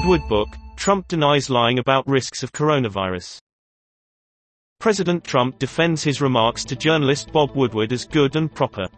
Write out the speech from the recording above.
Woodward book, Trump denies lying about risks of coronavirus. President Trump defends his remarks to journalist Bob Woodward as good and proper.